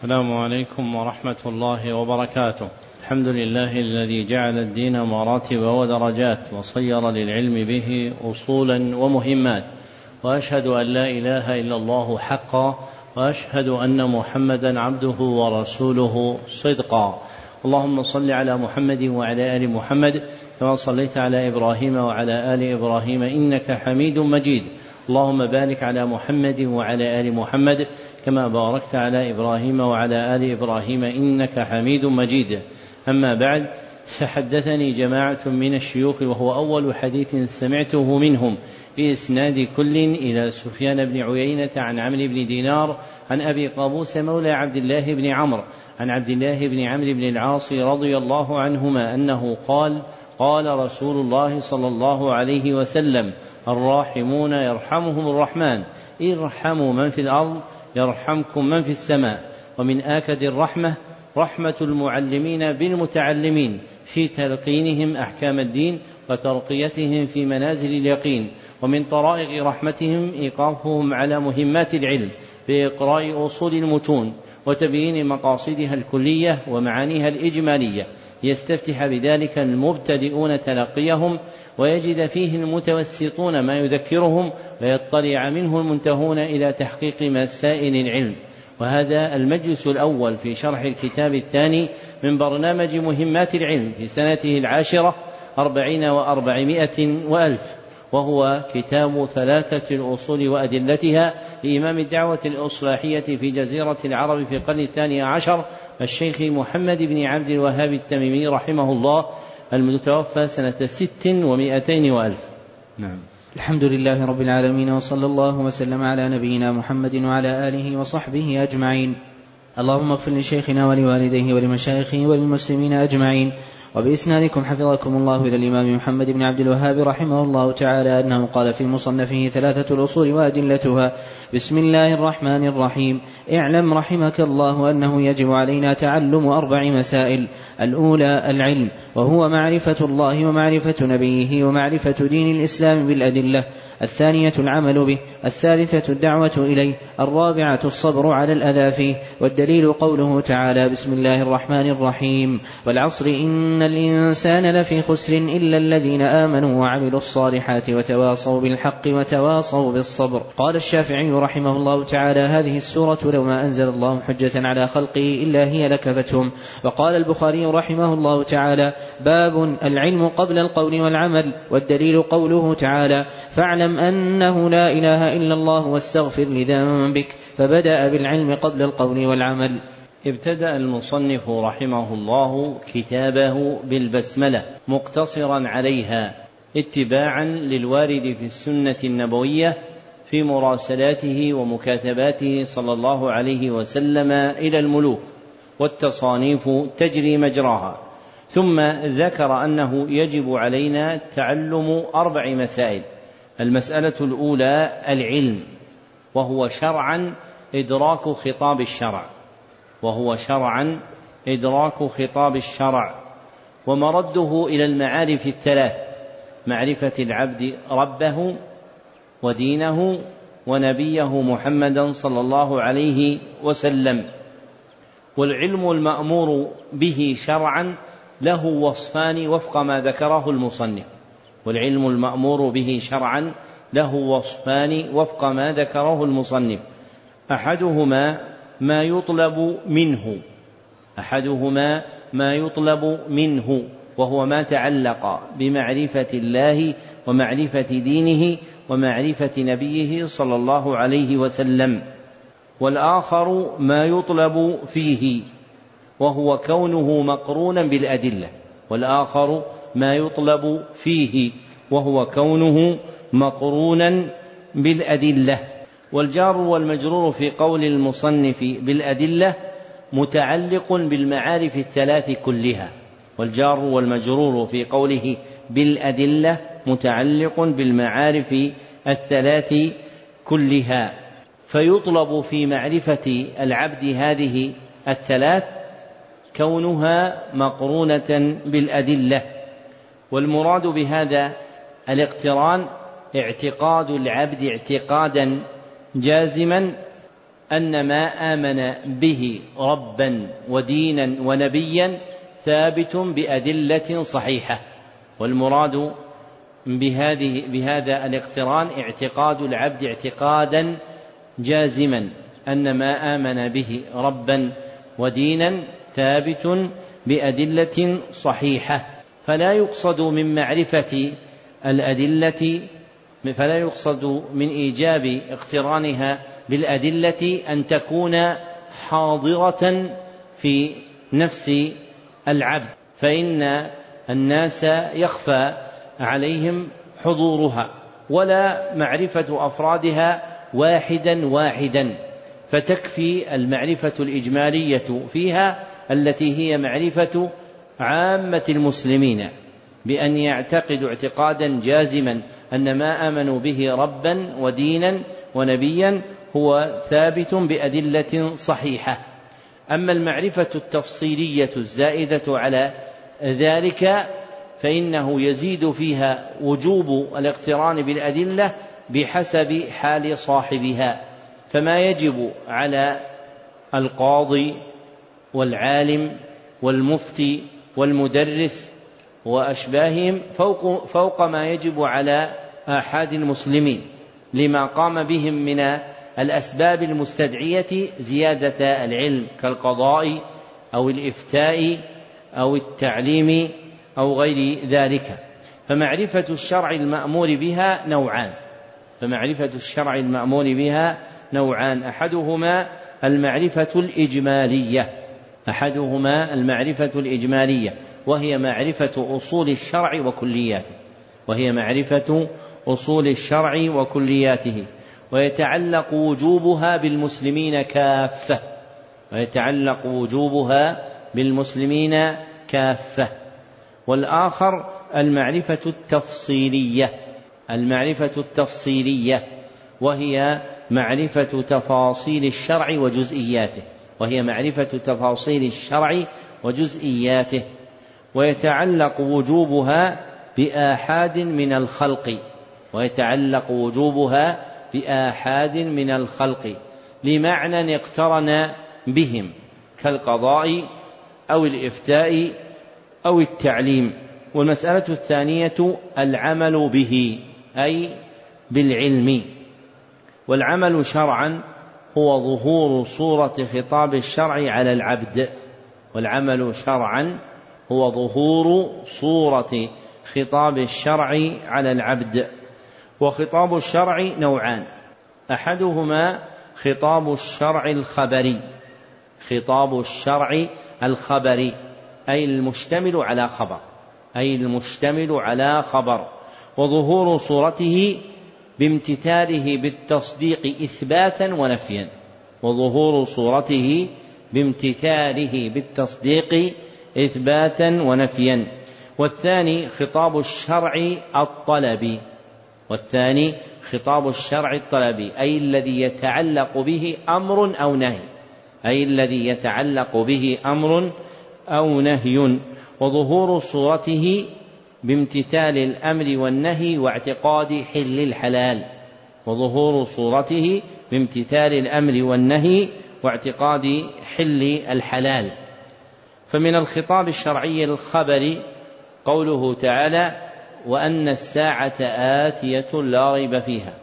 السلام عليكم ورحمة الله وبركاته. الحمد لله الذي جعل الدين مراتب ودرجات وصير للعلم به أصولا ومهمات. وأشهد أن لا إله إلا الله حقا وأشهد أن محمدا عبده ورسوله صدقا. اللهم صل على محمد وعلى آل محمد كما صليت على إبراهيم وعلى آل إبراهيم إنك حميد مجيد اللهم بارك على محمد وعلى آل محمد كما باركت على إبراهيم وعلى آل إبراهيم إنك حميد مجيد. أما بعد فحدثني جماعة من الشيوخ وهو أول حديث سمعته منهم بإسناد كل إلى سفيان بن عيينة عن عمرو بن دينار عن أبي قابوس مولى عبد الله بن عمرو عن عبد الله بن عمرو بن العاص رضي الله عنهما أنه قال قال رسول الله صلى الله عليه وسلم الراحمون يرحمهم الرحمن ارحموا من في الأرض يرحمكم من في السماء ومن آكد الرحمة رحمة المعلمين بالمتعلمين في تلقينهم أحكام الدين وترقيتهم في منازل اليقين ومن طرائق رحمتهم إيقافهم على مهمات العلم بإقراء أصول المتون وتبيين مقاصدها الكلية ومعانيها الإجمالية يستفتح بذلك المبتدئون تلقيهم ويجد فيه المتوسطون ما يذكرهم ويطلع منه المنتهون إلى تحقيق مسائل العلم. وهذا المجلس الأول في شرح الكتاب الثاني من برنامج مهمات العلم في سنته العاشرة أربعين وأربعمائة وألف وهو كتاب ثلاثة الأصول وأدلتها لإمام الدعوة الإصلاحية في جزيرة العرب في القرن الثاني عشر الشيخ محمد بن عبد الوهاب التميمي رحمه الله المتوفى سنة ست ومائتين وألف. نعم. الحمد لله رب العالمين وصلى الله وسلم على نبينا محمد وعلى آله وصحبه أجمعين. اللهم اغفر لشيخنا ولوالديه ولمشايخه وللمسلمين أجمعين. وبإسنادكم حفظكم الله إلى الإمام محمد بن عبد الوهاب رحمه الله تعالى أنه قال في مصنفه ثلاثة الأصول وأدلتها. بسم الله الرحمن الرحيم. اعلم رحمك الله أنه يجب علينا تعلم أربع مسائل. الأولى العلم وهو معرفة الله ومعرفة نبيه ومعرفة دين الإسلام بالأدلة. الثانية العمل به الثالثة الدعوة إليه الرابعة الصبر على الأذى فيه والدليل قوله تعالى بسم الله الرحمن الرحيم. والعصر إن الإنسان لفي خسر إلا الذين آمنوا وعملوا الصالحات وتواصوا بالحق وتواصوا بالصبر قال الشافعي رحمه الله تعالى هذه السورة لو ما أنزل الله حجة على خلقه إلا هي لكفتهم وقال البخاري رحمه الله تعالى باب العلم قبل القول والعمل والدليل قوله تعالى فاعلم أنه لا إله إلا الله واستغفر لذنبك فبدأ بالعلم قبل القول والعمل ابتدأ المصنف رحمه الله كتابه بالبسملة مقتصرا عليها اتباعا للوارد في السنة النبوية في مراسلاته ومكاتباته صلى الله عليه وسلم إلى الملوك والتصانيف تجري مجراها. ثم ذكر أنه يجب علينا تعلم أربع مسائل. المسألة الأولى العلم وهو شرعا إدراك خطاب الشرع. وهو شرعا إدراك خطاب الشرع ومرده إلى المعارف الثلاث معرفة العبد ربه ودينه ونبيه محمدا صلى الله عليه وسلم. والعلم المأمور به شرعا له وصفان وفق ما ذكره المصنف. والعلم المأمور به شرعا له وصفان وفق ما ذكره المصنف. أحدهما ما يطلب منه. أحدهما ما يطلب منه وهو ما تعلق بمعرفة الله ومعرفة دينه ومعرفة نبيه صلى الله عليه وسلم. والآخر ما يطلب فيه وهو كونه مقرونا بالأدلة. والآخر ما يطلب فيه وهو كونه مقرونا بالأدلة. والجار والمجرور في قول المصنف بالأدلة متعلق بالمعارف الثلاث كلها والجار والمجرور في قوله بالأدلة متعلق بالمعارف الثلاث كلها. فيطلب في معرفة العبد هذه الثلاث كونها مقرونة بالأدلة والمراد بهذا الاقتران اعتقاد العبد اعتقادا جازما أن ما آمن به ربا ودينا ونبيا ثابت بأدلة صحيحة والمراد بهذه بهذا الاقتران اعتقاد العبد اعتقادا جازما أن ما آمن به ربا ودينا ثابت بأدلة صحيحة. فلا يقصد من معرفة الأدلة فلا يقصد من إيجاب اقترانها بالأدلة أن تكون حاضرة في نفس العبد فإن الناس يخفى عليهم حضورها ولا معرفة أفرادها واحدا واحدا فتكفي المعرفة الإجمالية فيها التي هي معرفة عامة المسلمين. بأن يعتقدوا اعتقادا جازما أن ما آمنوا به ربا ودينا ونبيا هو ثابت بأدلة صحيحة. أما المعرفة التفصيلية الزائدة على ذلك فإنه يزيد فيها وجوب الاقتران بالأدلة بحسب حال صاحبها. فما يجب على القاضي والعالم والمفتي والمدرس وأشباههم فوق, فوق ما يجب على آحاد المسلمين لما قام بهم من الأسباب المستدعية زيادة العلم كالقضاء أو الإفتاء أو التعليم أو غير ذلك. فمعرفة الشرع المأمور بها نوعان. فمعرفة الشرع المأمور بها نوعان. أحدهما المعرفة الإجمالية. أحدهما المعرفة الإجمالية وهي معرفة أصول الشرع وكلياته وهي معرفة أصول الشرع وكلياته ويتعلق وجوبها بالمسلمين كافة ويتعلق وجوبها بالمسلمين كافة. والآخر المعرفة التفصيلية المعرفة التفصيلية وهي معرفة تفاصيل الشرع وجزئياته. وهي معرفة تفاصيل الشرع وجزئياته ويتعلق وجوبها بآحاد من الخلق ويتعلق وجوبها بآحاد من الخلق لمعنى اقترن بهم كالقضاء أو الإفتاء أو التعليم. والمسألة الثانية العمل به أي بالعلم. والعمل شرعا هو ظهور صورة خطاب الشرع على العبد والعمل شرعا هو ظهور صورة خطاب الشرع على العبد. وخطاب الشرع نوعان أحدهما خطاب الشرع الخبري خطاب الشرع الخبري أي المشتمل على خبر أي المشتمل على خبر وظهور صورته بامتثاله بالتصديق إثباتا ونفيا وظهور صورته بامتثاله بالتصديق إثباتا ونفيا. والثاني خطاب الشرع الطلبي والثاني خطاب الشرع الطلبي أي الذي يتعلق به أمر أو نهي أي الذي يتعلق به أمر أو نهي. وظهور صورته بامتثال الأمر والنهي واعتقاد حل الحلال وظهور صورته بامتثال الأمر والنهي واعتقاد حل الحلال. فمن الخطاب الشرعي الخبري قوله تعالى وأن الساعة آتية لا ريب فيها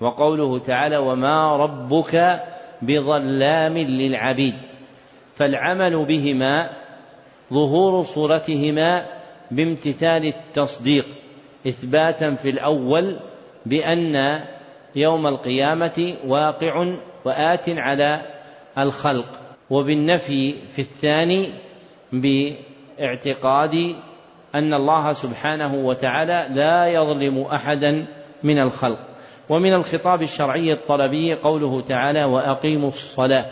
وقوله تعالى وما ربك بظلام للعبيد فالعمل بهما ظهور صورتهما بامتثال التصديق إثباتا في الأول بأن يوم القيامة واقع وآت على الخلق وبالنفي في الثاني باعتقاد أن الله سبحانه وتعالى لا يظلم أحدا من الخلق. ومن الخطاب الشرعي الطلبي قوله تعالى وأقيموا الصلاة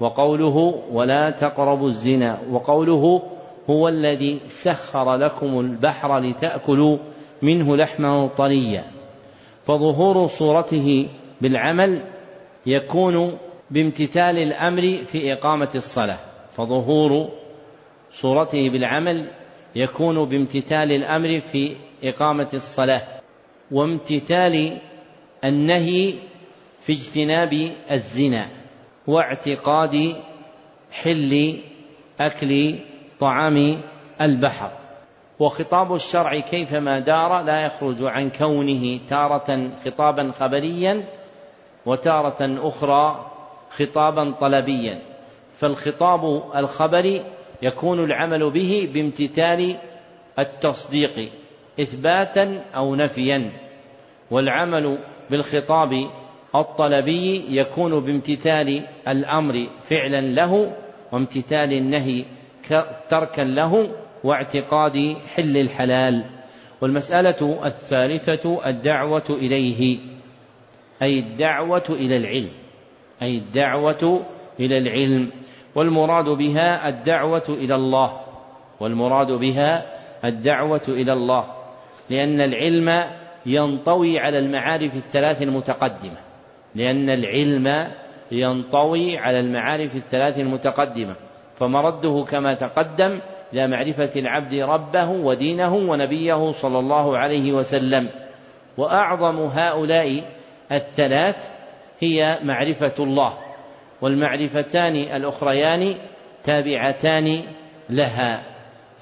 وقوله ولا تقربوا الزنا وقوله هو الذي سخر لكم البحر لتأكلوا منه لحما طريا. فظهور صورته بالعمل يكون بامتثال الأمر في إقامة الصلاة. فظهور صورته بالعمل يكون بامتثال الأمر في إقامة الصلاة. وامتثال النهي في اجتناب الزنا واعتقاد حل أكل طعام البحر. وخطاب الشرع كيفما دار لا يخرج عن كونه تارة خطابا خبريا وتارة أخرى خطابا طلبيا. فالخطاب الخبري يكون العمل به بامتثال التصديق إثباتا أو نفيا. والعمل بالخطاب الطلبي يكون بامتثال الأمر فعلا له وامتثال النهي تركا له واعتقاد حل الحلال. والمسألة الثالثة الدعوة إليه أي الدعوة إلى العلم. أي الدعوة إلى العلم. والمراد بها الدعوة إلى الله. والمراد بها الدعوة إلى الله. لأن العلم ينطوي على المعارف الثلاث المتقدمة. لأن العلم ينطوي على المعارف الثلاث المتقدمة. فمرده كما تقدم إلى معرفة العبد ربه ودينه ونبيه صلى الله عليه وسلم. وأعظم هؤلاء الثلاث هي معرفة الله والمعرفتان الأخريان تابعتان لها.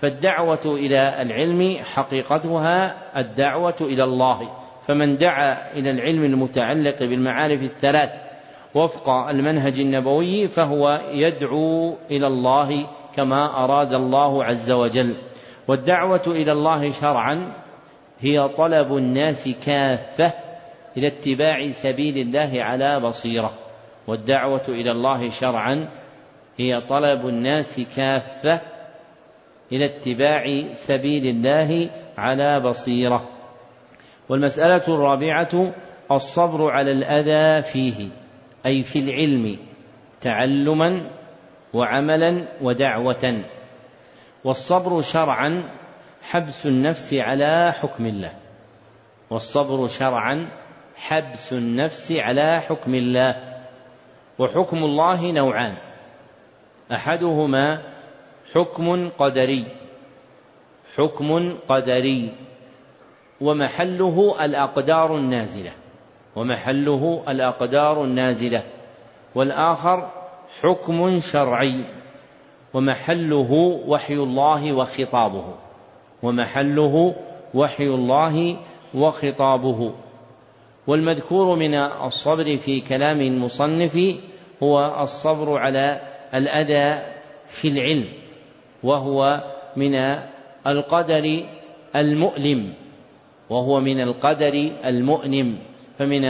فالدعوة إلى العلم حقيقتها الدعوة إلى الله. فمن دعا إلى العلم المتعلق بالمعارف الثلاث وفق المنهج النبوي فهو يدعو إلى الله كما أراد الله عز وجل. والدعوة إلى الله شرعا هي طلب الناس كافة إلى اتباع سبيل الله على بصيرة. والدعوة إلى الله شرعا هي طلب الناس كافة إلى اتباع سبيل الله على بصيرة. والمسألة الرابعة الصبر على الأذى فيه. أي في العلم تعلما وعملا ودعوة. والصبر شرعا حبس النفس على حكم الله. والصبر شرعا حبس النفس على حكم الله. وحكم الله نوعان. أحدهما حكم قدري. حكم قدري. ومحله الأقدار النازلة. ومحله الأقدار النازلة والآخر حكم شرعي ومحله وحي الله وخطابه ومحله وحي الله وخطابه. والمذكور من الصبر في كلام المصنف هو الصبر على الأذى في العلم وهو من القدر المؤلم وهو من القدر المؤلم فمن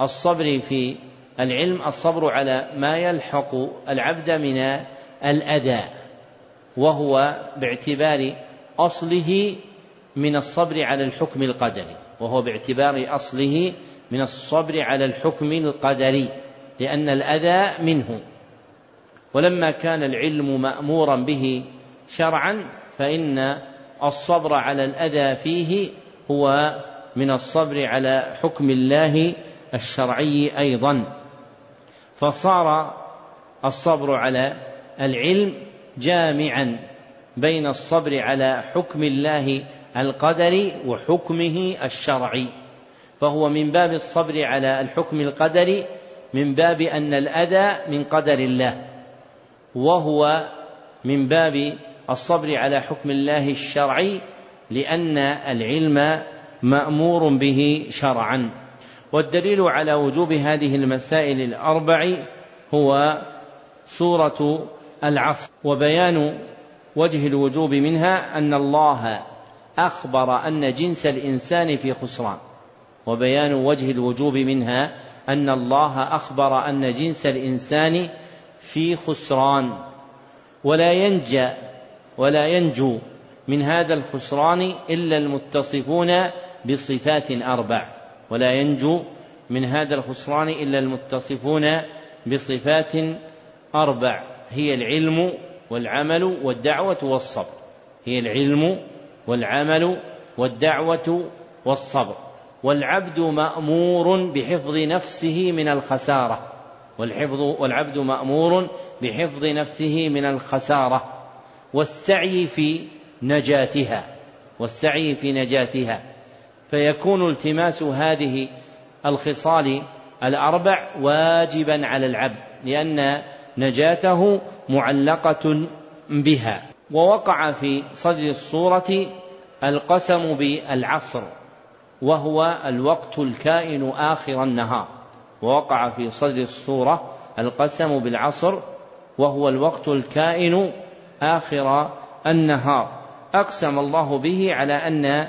الصبر في العلم الصبر على ما يلحق العبد من الأذى وهو باعتبار أصله من الصبر على الحكم القدري وهو باعتبار أصله من الصبر على الحكم القدري لأن الأذى منه. ولما كان العلم مأمورا به شرعا فإن الصبر على الأذى فيه هو من الصبر على حكم الله الشرعي أيضا. فصار الصبر على العلم جامعا بين الصبر على حكم الله القدري وحكمه الشرعي. فهو من باب الصبر على الحكم القدري من باب أن الأذى من قدر الله. وهو من باب الصبر على حكم الله الشرعي لأن العلم مأمور به شرعا. والدليل على وجوب هذه المسائل الأربع هو سورة العصر وبيان وجه الوجوب منها أن الله أخبر أن جنس الإنسان في خسران. وبيان وجه الوجوب منها أن الله أخبر أن جنس الإنسان في خسران. ولا ينجى ولا ينجو من هذا الخسران إلا المتصفون بصفات أربع ولا ينجو من هذا الخسران إلا المتصفون بصفات أربع هي العلم والعمل والدعوة والصبر هي العلم والعمل والدعوة والصبر والعبد مأمور بحفظ نفسه من الخسارة والحفظ والعبد مأمور بحفظ نفسه من الخسارة والسعي في نجاتها والسعي في نجاتها. فيكون التماس هذه الخصال الأربع واجبا على العبد لأن نجاته معلقة بها. ووقع في صدر الصورة القسم بالعصر وهو الوقت الكائن آخر النهار. ووقع في صدر الصورة القسم بالعصر وهو الوقت الكائن آخر النهار. أقسم الله به على أن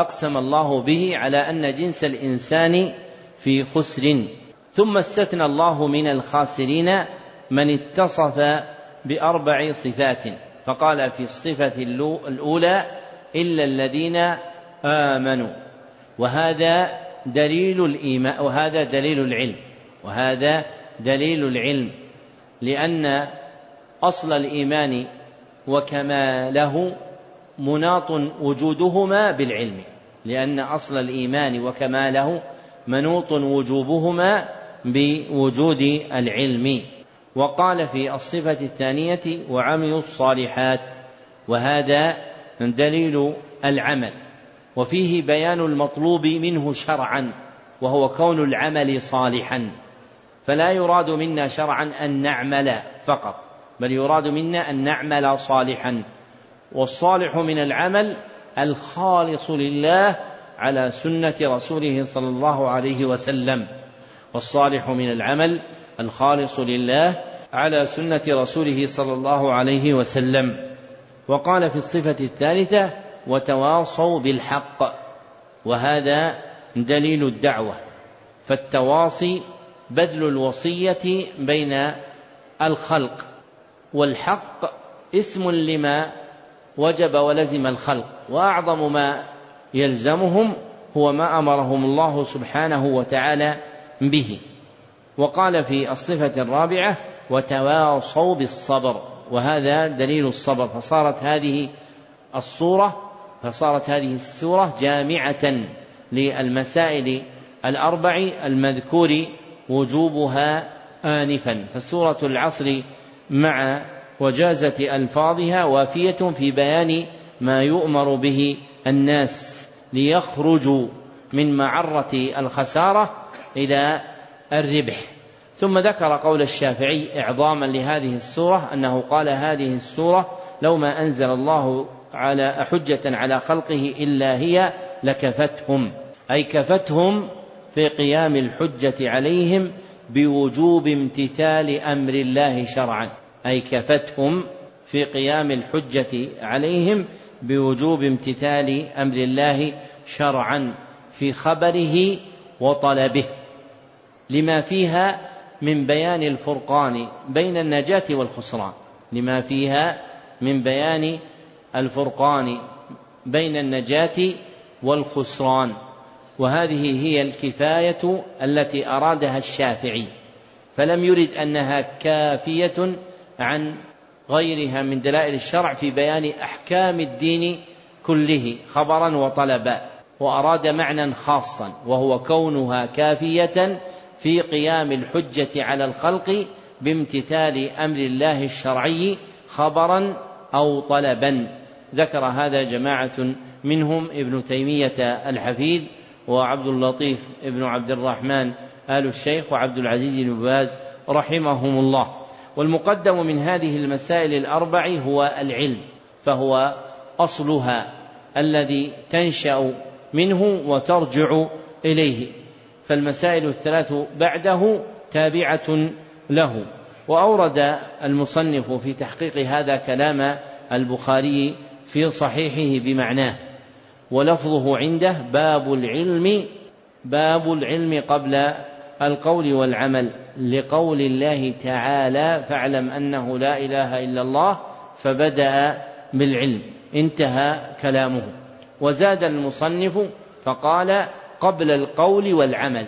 أقسم الله به على أن جنس الإنسان في خسر. ثم استثنى الله من الخاسرين من اتصف بأربع صفات. فقال في الصفة الأولى إلا الذين آمنوا. وهذا دليل الإيمان وهذا دليل العلم. وهذا دليل العلم. لأن أصل الإيمان وكماله مناط وجودهما بالعلم لأن أصل الإيمان وكماله منوط وجوبهما بوجود العلم. وقال في الصفة الثانية وعملوا الصالحات وهذا دليل العمل. وفيه بيان المطلوب منه شرعا وهو كون العمل صالحا. فلا يراد منا شرعا أن نعمل فقط بل يراد منا أن نعمل صالحا. والصالح من العمل الخالص لله على سنة رسوله صلى الله عليه وسلم. والصالح من العمل الخالص لله على سنة رسوله صلى الله عليه وسلم. وقال في الصفة الثالثة وتواصوا بالحق. وهذا دليل الدعوة. فالتواصي بذل الوصية بين الخلق. والحق اسم لما وجب ولزم الخلق. وأعظم ما يلزمهم هو ما أمرهم الله سبحانه وتعالى به. وقال في الصفة الرابعة وتواصوا بالصبر. وهذا دليل الصبر. فصارت هذه الصورة فصارت هذه السورة جامعة للمسائل الأربع المذكور وجوبها انفا. فسورة العصر مع وجازة ألفاظها وافية في بيان ما يؤمر به الناس ليخرجوا من معرة الخسارة إلى الربح. ثم ذكر قول الشافعي إعظاما لهذه السورة أنه قال هذه السورة لو ما أنزل الله على حجة على خلقه إلا هي لكفتهم. أي كفتهم في قيام الحجة عليهم بوجوب امتثال أمر الله شرعا. أي كفتهم في قيام الحجة عليهم بوجوب امتثال أمر الله شرعا في خبره وطلبه. لما فيها من بيان الفرقان بين النجاة والخسران. لما فيها من بيان الفرقان بين النجاة والخسران. وهذه هي الكفاية التي أرادها الشافعي. فلم يرد أنها كافية عن غيرها من دلائل الشرع في بيان أحكام الدين كله خبرا وطلبا وأراد معنى خاصا وهو كونها كافية في قيام الحجة على الخلق بامتثال أمر الله الشرعي خبرا أو طلبا. ذكر هذا جماعة منهم ابن تيمية الحفيد وعبد اللطيف ابن عبد الرحمن آل الشيخ وعبد العزيز بن باز رحمهم الله. والمقدم من هذه المسائل الأربع هو العلم فهو أصلها الذي تنشأ منه وترجع إليه. فالمسائل الثلاث بعده تابعة له. وأورد المصنف في تحقيق هذا كلام البخاري في صحيحه بمعناه ولفظه عنده باب العلم باب العلم قبل القول والعمل لقول الله تعالى فاعلم أنه لا إله إلا الله فبدأ بالعلم انتهى كلامه. وزاد المصنف فقال قبل القول والعمل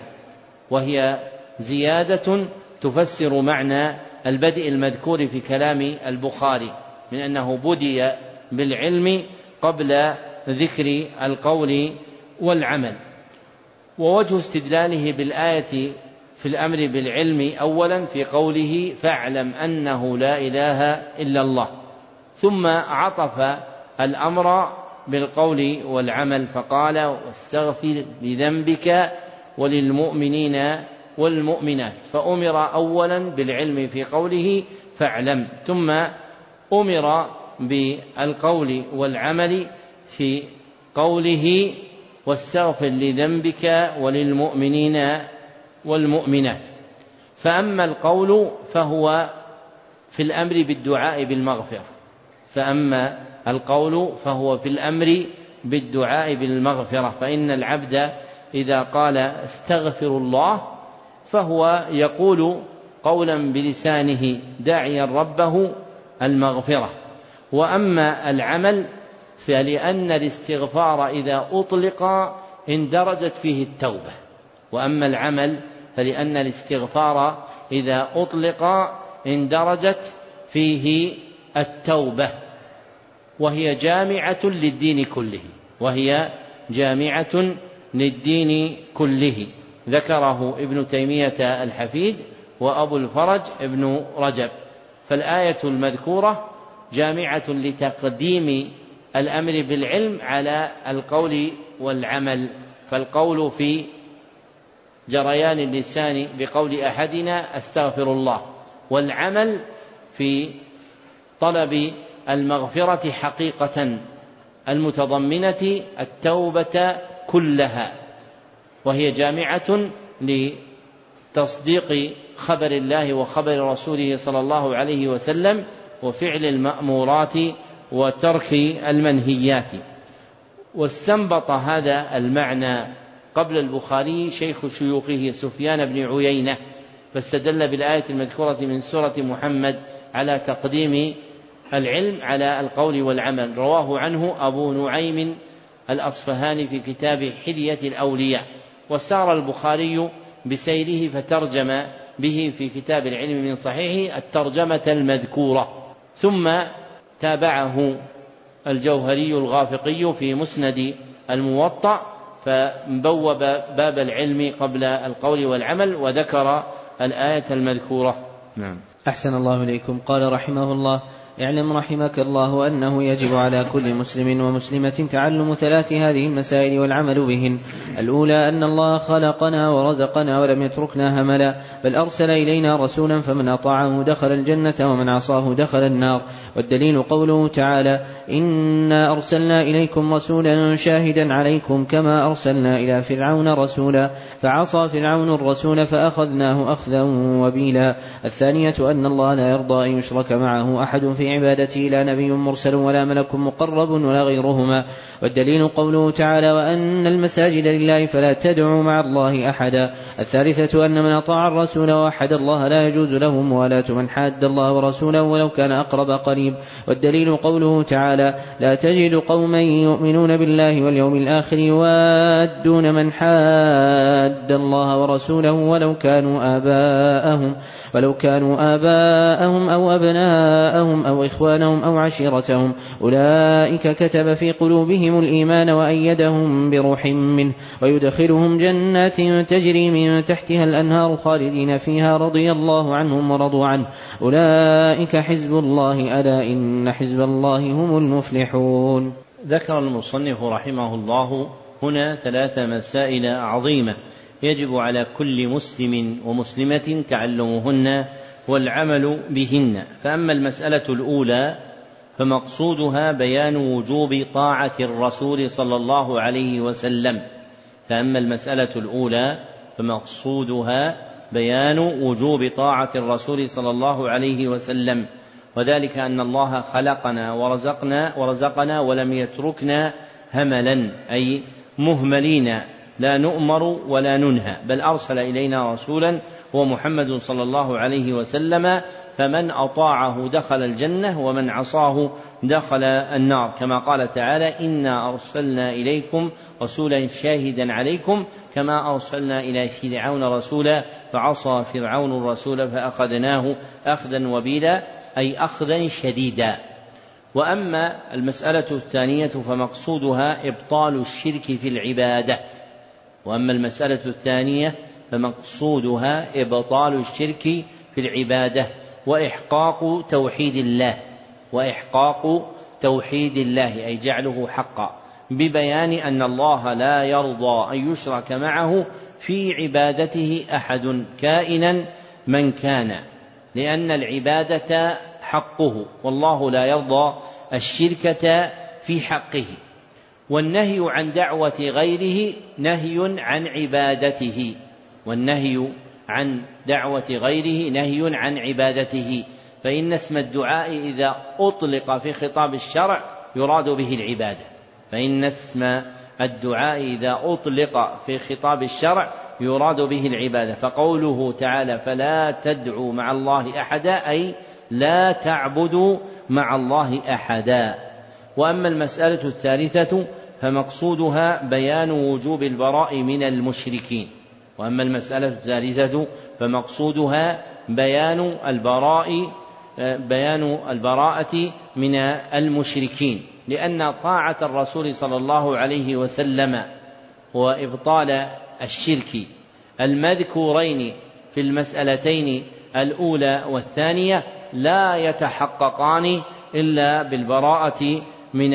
وهي زيادة تفسر معنى البدء المذكور في كلام البخاري من أنه بدي بالعلم قبل ذكر القول والعمل. ووجه استدلاله بالآية في الأمر بالعلم اولا في قوله فاعلم أنه لا إله إلا الله ثم عطف الأمر بالقول والعمل فقال واستغفر لذنبك وللمؤمنين والمؤمنات فأمر أولا بالعلم في قوله فاعلم ثم أمر بالقول والعمل في قوله واستغفر لذنبك وللمؤمنين والمؤمنات. فأما القول فهو في الأمر بالدعاء بالمغفرة. فأما القول فهو في الأمر بالدعاء بالمغفرة. فإن العبد إذا قال استغفر الله فهو يقول قولا بلسانه داعيا ربه المغفرة. وأما العمل فلأن الاستغفار إذا أطلق اندرجت فيه التوبة. وأما العمل فلأن الاستغفار إذا أطلق اندرجت فيه التوبة. وهي جامعة للدين كله. وهي جامعة للدين كله. ذكره ابن تيمية الحفيد وأبو الفرج ابن رجب. فالآية المذكورة جامعة لتقديم الأمر بالعلم على القول والعمل فالقول في جريان اللسان بقول أحدنا أستغفر الله والعمل في طلب المغفرة حقيقة المتضمنة التوبة كلها وهي جامعة لتصديق خبر الله وخبر رسوله صلى الله عليه وسلم وفعل المأمورات وترك المنهيات. واستنبط هذا المعنى قبل البخاري شيخ شيوخه سفيان بن عيينة فاستدل بالآية المذكورة من سورة محمد على تقديم العلم على القول والعمل. رواه عنه أبو نعيم الأصفهاني في كتاب حلية الأولياء. وسار البخاري بسيره فترجم به في كتاب العلم من صحيحه الترجمة المذكورة. ثم تابعه الجوهري الغافقي في مسند الموطأ فبوب باب العلم قبل القول والعمل وذكر الآية المذكورة. نعم. أحسن الله إليكم. قال رحمه الله اعلم رحمك الله أنه يجب على كل مسلم ومسلمة تعلم ثلاث هذه المسائل والعمل بهن. الأولى أن الله خلقنا ورزقنا ولم يتركنا هملا بل أرسل إلينا رسولا فمن أطاعه دخل الجنة ومن عصاه دخل النار. والدليل قوله تعالى إنا أرسلنا إليكم رسولا شاهدا عليكم كما أرسلنا إلى فرعون رسولا فعصى فرعون الرسول فأخذناه أخذا وبيلا. الثانية أن الله لا يرضى أن يشرك معه أحد في عبادتي لا نبي مرسل ولا ملك مقرب ولا غيرهما. والدليل قوله تعالى وأن المساجد لله فلا تدعوا مع الله أحدا. الثالثة أن من أطاع الرسول وحد الله لا يجوز له موالاة من حاد الله ورسوله ولو كان أقرب قريب. والدليل قوله تعالى لا تجد قوما يؤمنون بالله واليوم الآخر يوادون من حاد الله ورسوله ولو كانوا آباءهم. ولو كانوا آباءهم أو أبناءهم أو إخوانهم أو عشيرتهم. أولئك كتب في قلوبهم الإيمان وأيدهم بروح منه. ويدخلهم جنات تجري من تحتها الأنهار خالدين فيها رضي الله عنهم ورضوا عنه. أولئك حزب الله ألا إن حزب الله هم المفلحون. ذكر المصنف رحمه الله هنا ثلاث مسائل عظيمة يجب على كل مسلم ومسلمة تعلمهن والعمل بهن. فأما المسألة الأولى فمقصودها بيان وجوب طاعة الرسول صلى الله عليه وسلم. فأما المسألة الأولى فمقصودها بيان وجوب طاعة الرسول صلى الله عليه وسلم. وذلك أن الله خلقنا ورزقنا ورزقنا ولم يتركنا هملا أي مهملين. لا نؤمر ولا ننهى بل أرسل إلينا رسولا هو محمد صلى الله عليه وسلم فمن أطاعه دخل الجنة ومن عصاه دخل النار. كما قال تعالى إنا أرسلنا إليكم رسولا شاهدا عليكم كما أرسلنا إلى فرعون رسولا فعصى فرعون الرسول فأخذناه أخذا وبيلا أي أخذا شديدا. وأما المسألة الثانية فمقصودها إبطال الشرك في العبادة. وأما المسألة الثانية فمقصودها إبطال الشرك في العبادة وإحقاق توحيد الله وإحقاق توحيد الله أي جعله حقا ببيان أن الله لا يرضى أن يشرك معه في عبادته أحد كائنا من كان لأن العبادة حقه والله لا يرضى الشركة في حقه. والنهي عن دعوة غيره نهي عن عبادته. والنهي عن دعوة غيره نهي عن عبادته. فإن اسم الدعاء إذا أطلق في خطاب الشرع يراد به العبادة. فإن اسم الدعاء إذا أطلق في خطاب الشرع يراد به العبادة. فقوله تعالى فلا تدعوا مع الله أحدا أي لا تعبدوا مع الله أحدا وأما المسألة الثالثة فمقصودها بيان وجوب البراء من المشركين. وأما المسألة الثالثة فمقصودها بيان البراء بيان البراءة من المشركين. لأن طاعة الرسول صلى الله عليه وسلم وإبطال الشرك المذكورين في المسألتين الأولى والثانية لا يتحققان إلا بالبراءة من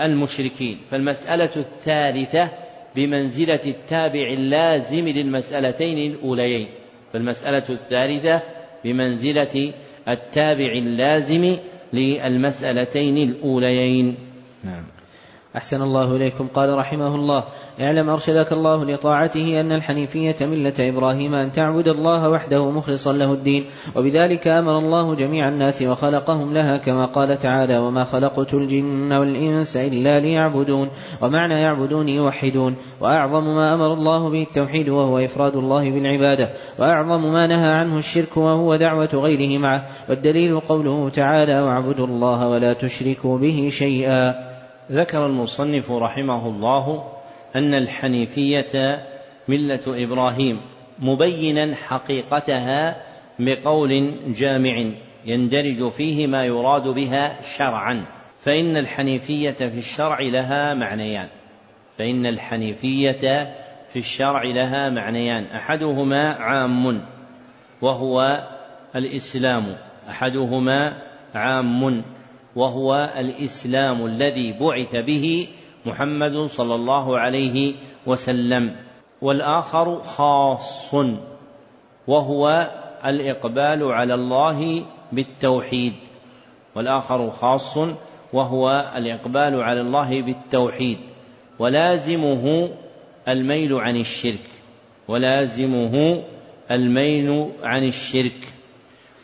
المشركين. فالمسألة الثالثة بمنزلة التابع اللازم للمسألتين الأوليين. فالمسألة الثالثة بمنزلة التابع اللازم للمسألتين الأوليين. نعم. أحسن الله إليكم. قال رحمه الله اعلم أرشدك الله لطاعته أن الحنيفية ملة إبراهيم أن تعبد الله وحده مخلصا له الدين وبذلك أمر الله جميع الناس وخلقهم لها كما قال تعالى وما خلقت الجن والإنس إلا ليعبدون ومعنى يعبدون يوحدون وأعظم ما أمر الله به التوحيد وهو إفراد الله بالعبادة وأعظم ما نهى عنه الشرك وهو دعوة غيره معه والدليل قوله تعالى واعبدوا الله ولا تشركوا به شيئا. ذكر المصنف رحمه الله أن الحنيفية ملة إبراهيم مبينا حقيقتها بقول جامع يندرج فيه ما يراد بها شرعا. فإن الحنيفية في الشرع لها معنيان. فإن الحنيفية في الشرع لها معنيان. أحدهما عام وهو الإسلام. أحدهما عام. وهو الإسلام الذي بعث به محمد صلى الله عليه وسلم والآخر خاص وهو الإقبال على الله بالتوحيد والآخر خاص وهو الإقبال على الله بالتوحيد ولازمه الميل عن الشرك ولازمه الميل عن الشرك.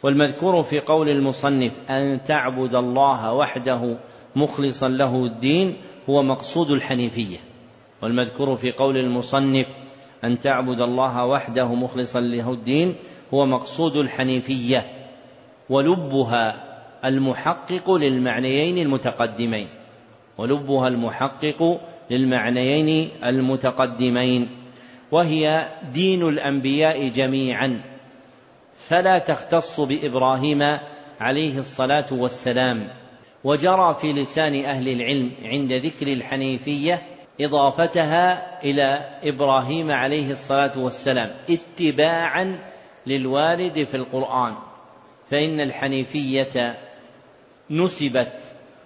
والمذكور في قول المصنف أن تعبد الله وحده مخلصا له الدين هو مقصود الحنيفية. والمذكور في قول المصنف أن تعبد الله وحده مخلصا له الدين هو مقصود الحنيفية ولبها المحقق للمعنيين المتقدمين. ولبها المحقق للمعنيين المتقدمين وهي دين الأنبياء جميعا. فلا تختص بإبراهيم عليه الصلاة والسلام وجرى في لسان أهل العلم عند ذكر الحنيفية إضافتها إلى إبراهيم عليه الصلاة والسلام اتباعا للوارد في القرآن. فإن الحنيفية نسبت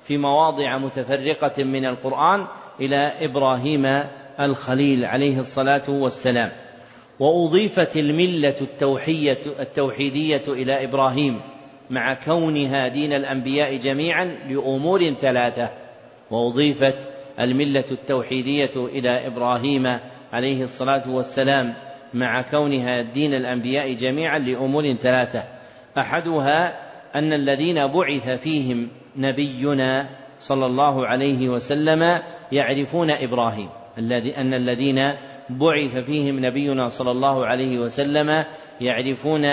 في مواضع متفرقة من القرآن إلى إبراهيم الخليل عليه الصلاة والسلام. وأضيفت الملة التوحية التوحيدية إلى إبراهيم مع كونها دين الأنبياء جميعا لأمور ثلاثة. وأضيفت الملة التوحيدية إلى إبراهيم عليه الصلاة والسلام مع كونها دين الأنبياء جميعا لأمور ثلاثة. أحدها أن الذين بعث فيهم نبينا صلى الله عليه وسلم يعرفون إبراهيم. الذي أن الذين بعث فيهم نبينا صلى الله عليه وسلم يعرفون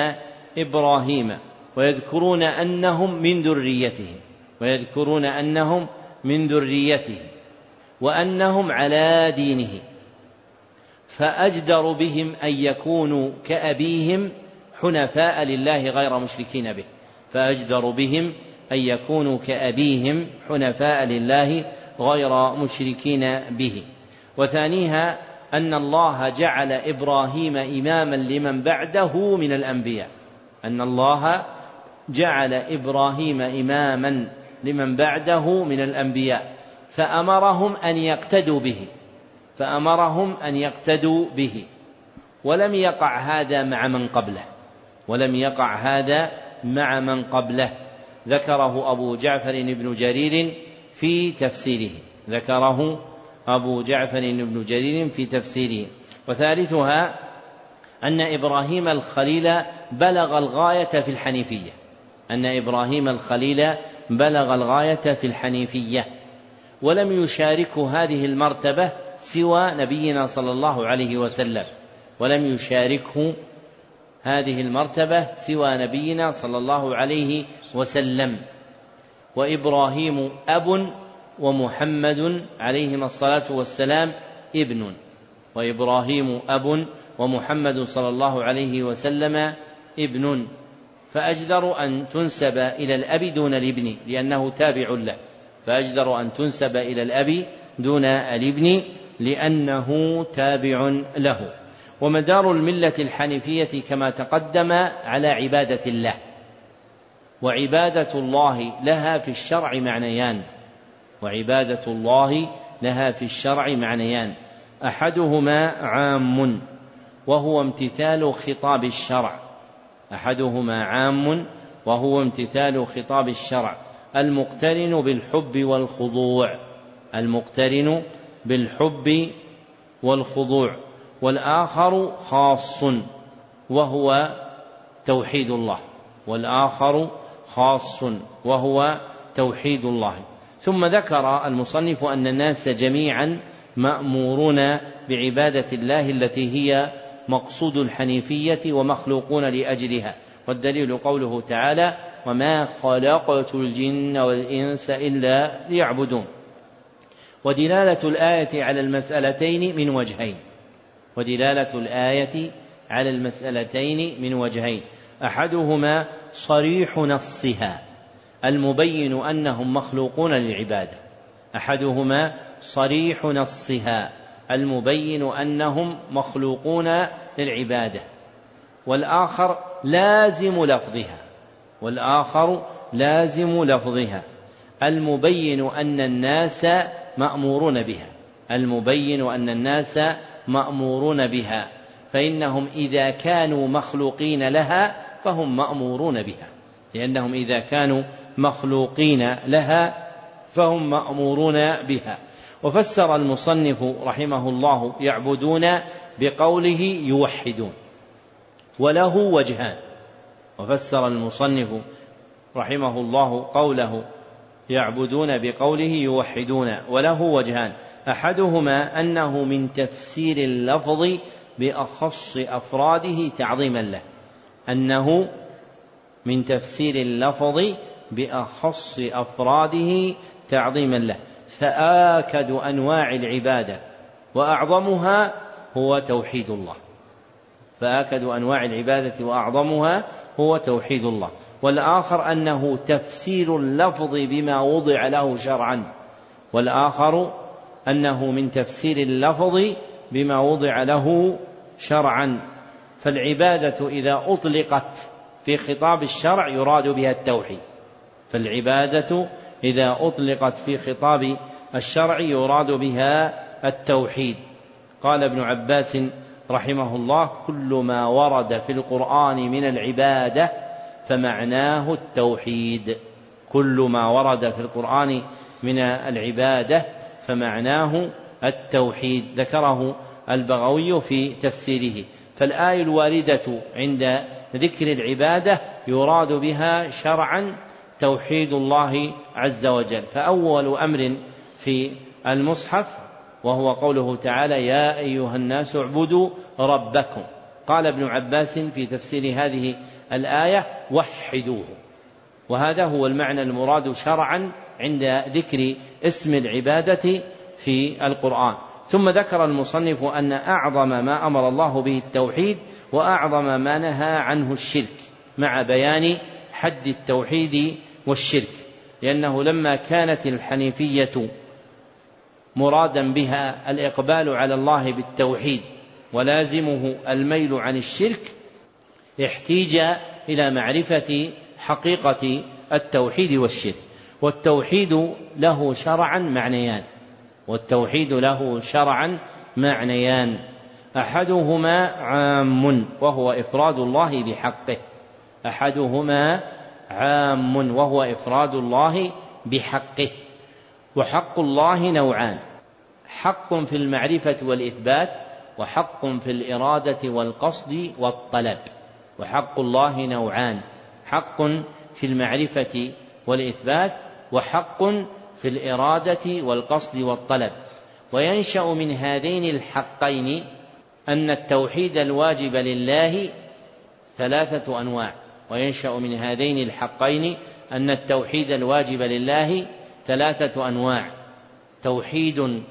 إبراهيم ويذكرون أنهم من ذريته ويذكرون أنهم من ذريته وأنهم على دينه فأجدر بهم أن يكونوا كأبيهم حنفاء لله غير مشركين به فأجدر بهم أن يكونوا كأبيهم حنفاء لله غير مشركين به. وثانيها أن الله جعل إبراهيم إماما لمن بعده من الأنبياء. أن الله جعل إبراهيم إماما لمن بعده من الأنبياء. فأمرهم أن يقتدوا به. فأمرهم أن يقتدوا به. ولم يقع هذا مع من قبله. ولم يقع هذا مع من قبله. ذكره أبو جعفر بن جرير في تفسيره. ذكره أبو جعفر بن جرير في تفسيره. وثالثها أن إبراهيم الخليل بلغ الغاية في الحنيفية. أن إبراهيم الخليل بلغ الغاية في الحنيفية. ولم يشاركه هذه المرتبة سوى نبينا صلى الله عليه وسلم. ولم يشاركه هذه المرتبة سوى نبينا صلى الله عليه وسلم. وإبراهيم أب ومحمد عليهما الصلاة والسلام ابن وإبراهيم أب ومحمد صلى الله عليه وسلم ابن. فأجدر أن تنسب إلى الأب دون الابن لأنه تابع له. فأجدر أن تنسب إلى الأب دون الابن لأنه تابع له. ومدار الملة الحنيفية كما تقدم على عبادة الله. وعبادة الله لها في الشرع معنيان. وعبادة الله لها في الشرع معنيان. أحدهما عام وهو امتثال خطاب الشرع. أحدهما عام وهو امتثال خطاب الشرع. المقترن بالحب والخضوع. المقترن بالحب والخضوع. والآخر خاص وهو توحيد الله. والآخر خاص وهو توحيد الله. ثم ذكر المصنف أن الناس جميعا مأمورون بعبادة الله التي هي مقصود الحنيفية ومخلوقون لأجلها. والدليل قوله تعالى وما خلقت الجن والإنس إلا ليعبدون ودلالة الآية على المسألتين من وجهين. ودلالة الآية على المسألتين من وجهين. أحدهما صريح نصها. المبين أنهم مخلوقون للعبادة أحدهما صريح نصها المبين أنهم مخلوقون للعبادة. والآخر لازم لفظها. والآخر لازم لفظها. المبين أن الناس مأمورون بها. المبين أن الناس مأمورون بها. فإنهم إذا كانوا مخلوقين لها فهم مأمورون بها. لأنهم إذا كانوا مخلوقين لها فهم مأمورون بها. وفسر المصنف رحمه الله يعبدون بقوله يوحدون وله وجهان. وفسر المصنف رحمه الله قوله يعبدون بقوله يوحدون وله وجهان. أحدهما أنه من تفسير اللفظ بأخص أفراده تعظيما له أنه من تفسير اللفظ بأخص أفراده تعظيما له فآكد أنواع العبادة وأعظمها هو توحيد الله. فآكد أنواع العبادة وأعظمها هو توحيد الله. والآخر أنه تفسير اللفظ بما وضع له شرعا. والآخر أنه من تفسير اللفظ بما وضع له شرعا. فالعبادة إذا أطلقت في خطاب الشرع يراد بها التوحيد. فالعبادة إذا أطلقت في خطاب الشرع يراد بها التوحيد. قال ابن عباس رحمه الله كل ما ورد في القرآن من العبادة فمعناه التوحيد. كل ما ورد في القرآن من العبادة فمعناه التوحيد. ذكره البغوي في تفسيره. فالآية الواردة عند ذكر العبادة يراد بها شرعا توحيد الله عز وجل. فأول أمر في المصحف وهو قوله تعالى يا أيها الناس اعبدوا ربكم قال ابن عباس في تفسير هذه الآية وحدوه وهذا هو المعنى المراد شرعا عند ذكر اسم العبادة في القرآن. ثم ذكر المصنف أن أعظم ما أمر الله به التوحيد وأعظم ما نهى عنه الشرك مع بيان حد التوحيد والشرك لأنه لما كانت الحنيفية مرادا بها الإقبال على الله بالتوحيد ولازمه الميل عن الشرك احتيج إلى معرفة حقيقة التوحيد والشرك والتوحيد له شرعا معنيان والتوحيد له شرعا معنيان. أحدهما عام وهو إفراد الله بحقه. أحدهما عام وهو إفراد الله بحقه. وحق الله نوعان حق في المعرفة والإثبات وحق في الإرادة والقصد والطلب. وحق الله نوعان حق في المعرفة والإثبات وحق في الإرادة والقصد والطلب. وينشأ من هذين الحقين أن التوحيد الواجب لله ثلاثة أنواع وينشأ من هذين الحقين أن التوحيد الواجب لله ثلاثة أنواع توحيد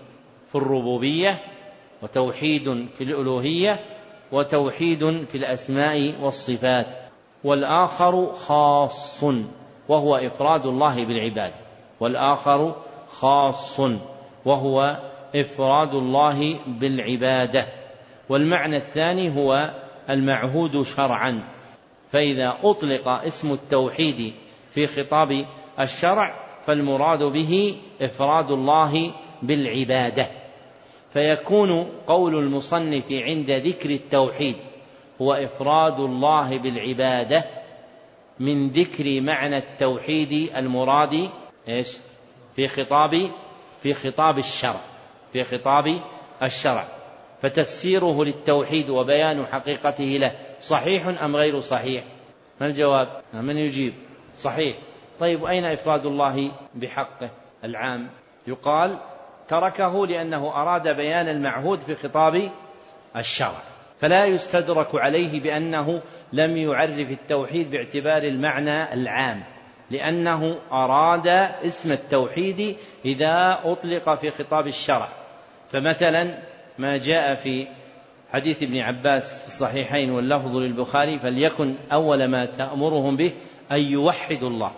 في الربوبية وتوحيد في الألوهية وتوحيد في الأسماء والصفات والآخر خاص وهو إفراد الله بالعباده والآخر خاص وهو إفراد الله بالعبادة. والمعنى الثاني هو المعهود شرعا. فإذا أطلق اسم التوحيد في خطاب الشرع فالمراد به إفراد الله بالعبادة. فيكون قول المصنف عند ذكر التوحيد هو إفراد الله بالعبادة من ذكر معنى التوحيد المراد إيش؟ في خطاب في خطاب الشرع. في خطاب الشرع. فتفسيره للتوحيد وبيان حقيقته له. صحيح أم غير صحيح؟ ما الجواب؟ من يجيب؟ صحيح. طيب أين إفراد الله بحقه العام؟ يقال تركه لأنه أراد بيان المعهود في خطاب الشرع فلا يستدرك عليه بأنه لم يعرف التوحيد باعتبار المعنى العام لأنه أراد اسم التوحيد إذا أطلق في خطاب الشرع. فمثلا ما جاء في حديث ابن عباس في الصحيحين واللفظ للبخاري فليكن أول ما تأمرهم به أن يوحدوا الله.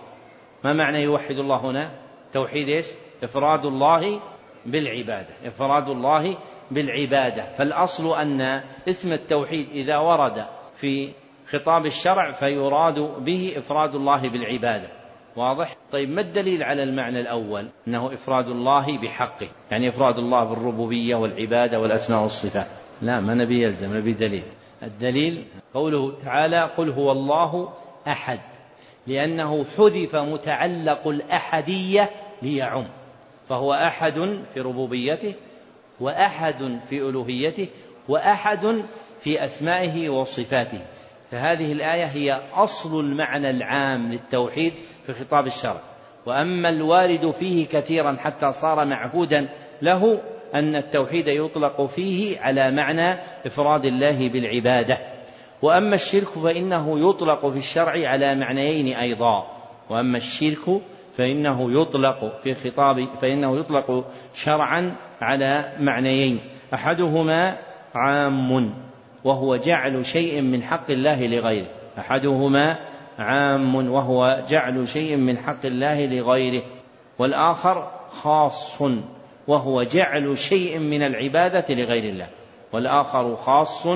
ما معنى يوحد الله هنا؟ توحيد إيش؟ إفراد الله بالعبادة إفراد الله بالعبادة. فالأصل أن اسم التوحيد إذا ورد في خطاب الشرع فيراد به إفراد الله بالعبادة. واضح؟ طيب ما الدليل على المعنى الأول؟ أنه إفراد الله بحقه، يعني إفراد الله بالربوبية والعبادة والأسماء والصفات. لا ما نبي يلزم نبي دليل. الدليل قوله تعالى: قل هو الله أحد، لأنه حذف متعلق الأحدية ليعم، فهو أحد في ربوبيته، وأحد في ألوهيته، وأحد في أسمائه وصفاته. فهذه الآية هي أصل المعنى العام للتوحيد في خطاب الشرع. وأما الوارد فيه كثيرا حتى صار معهودا له أن التوحيد يطلق فيه على معنى إفراد الله بالعبادة. وأما الشرك فإنه يطلق في الشرع على معنيين أيضا. وأما الشرك فإنه يطلق في خطاب فإنه يطلق شرعا على معنيين. أحدهما عام. وهو جعل شيء من حق الله لغيره. أحدهما عام وهو جعل شيء من حق الله لغيره. والآخر خاص وهو جعل شيء من العبادة لغير الله. والآخر خاص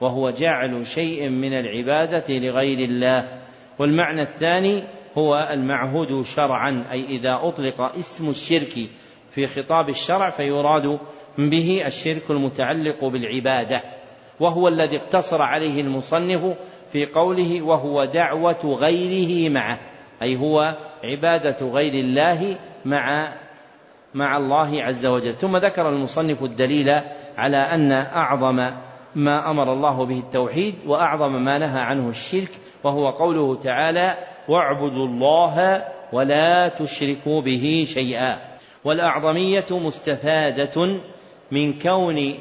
وهو جعل شيء من العبادة لغير الله. والمعنى الثاني هو المعهود شرعا أي إذا أطلق اسم الشرك في خطاب الشرع فيراد به الشرك المتعلق بالعبادة. وهو الذي اقتصر عليه المصنف في قوله وهو دعوة غيره معه. أي هو عبادة غير الله مع مع الله عز وجل. ثم ذكر المصنف الدليل على أن أعظم ما أمر الله به التوحيد وأعظم ما نهى عنه الشرك وهو قوله تعالى واعبدوا الله ولا تشركوا به شيئا والأعظمية مستفادة من كون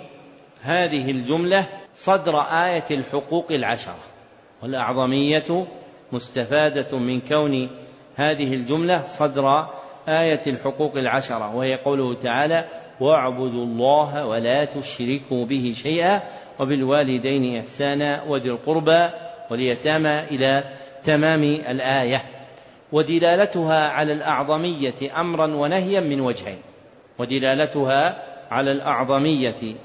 هذه الجملة صدر آية الحقوق العشرة والأعظمية مستفادة من كون هذه الجملة صدر آية الحقوق العشرة وهي قوله تعالى واعبدوا الله ولا تشركوا به شيئا وبالوالدين إحسانا وذي القربى واليتامى إلى تمام الآية ودلالتها على الأعظمية أمرا ونهيا من وجهين ودلالتها على الأعظمية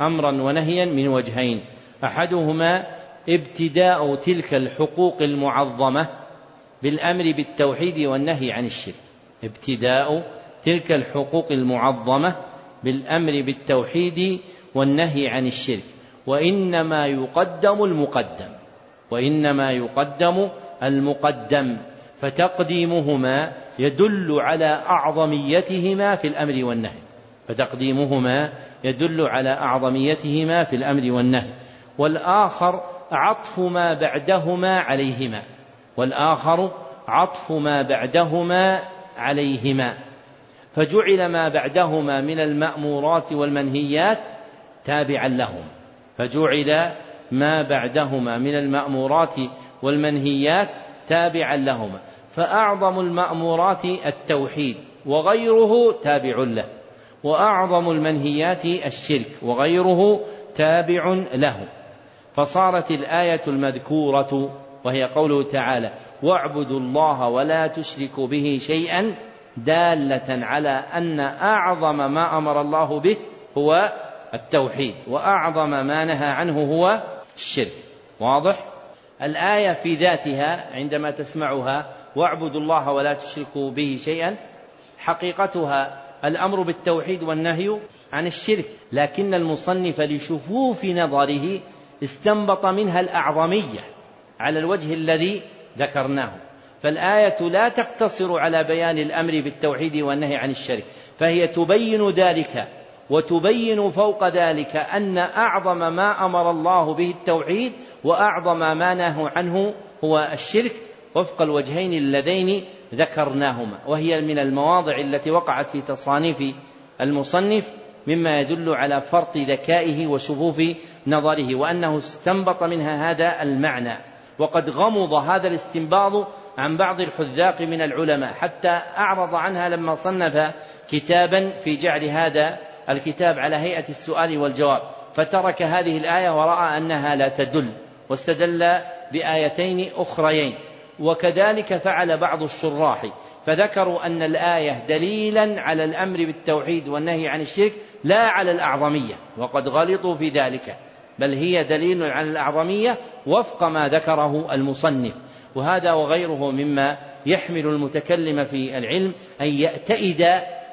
أمرا ونهيا من وجهين. أحدهما ابتداء تلك الحقوق المعظمة بالأمر بالتوحيد والنهي عن الشرك. ابتداء تلك الحقوق المعظمة بالأمر بالتوحيد والنهي عن الشرك. وإنما يقدم المقدم. وإنما يقدم المقدم. فتقديمهما يدل على أعظميتهما في الأمر والنهي. فتقديمهما يدل على أعظميتهما في الأمر والنهي. والآخر عطف ما بعدهما عليهما. والآخر عطف ما بعدهما عليهما. فجعل ما بعدهما من المأمورات والمنهيات تابعا لهم. فجعل ما بعدهما من المأمورات والمنهيات تابعا لهما. فأعظم المأمورات التوحيد وغيره تابع له. وأعظم المنهيات الشرك وغيره تابع له. فصارت الآية المذكورة وهي قوله تعالى واعبدوا الله ولا تشركوا به شيئا دالة على أن أعظم ما أمر الله به هو التوحيد وأعظم ما نهى عنه هو الشرك. واضح؟ الآية في ذاتها عندما تسمعها واعبدوا الله ولا تشركوا به شيئا حقيقتها الأمر بالتوحيد والنهي عن الشرك لكن المصنف لشفوف نظره استنبط منها الأعظمية على الوجه الذي ذكرناه. فالآية لا تقتصر على بيان الأمر بالتوحيد والنهي عن الشرك فهي تبين ذلك وتبين فوق ذلك أن أعظم ما أمر الله به التوحيد وأعظم ما نهى عنه هو الشرك وفق الوجهين اللذين ذكرناهما وهي من المواضع التي وقعت في تصانيف المصنف مما يدل على فرط ذكائه وشفوف نظره وأنه استنبط منها هذا المعنى. وقد غمض هذا الاستنباط عن بعض الحذاق من العلماء حتى أعرض عنها لما صنف كتابا في جعل هذا الكتاب على هيئة السؤال والجواب. فترك هذه الآية ورأى أنها لا تدل واستدل بآيتين أخريين. وكذلك فعل بعض الشراح فذكروا أن الآية دليلا على الأمر بالتوحيد والنهي عن الشرك لا على الأعظمية وقد غلطوا في ذلك بل هي دليل على الأعظمية وفق ما ذكره المصنف. وهذا وغيره مما يحمل المتكلم في العلم أن يأتئد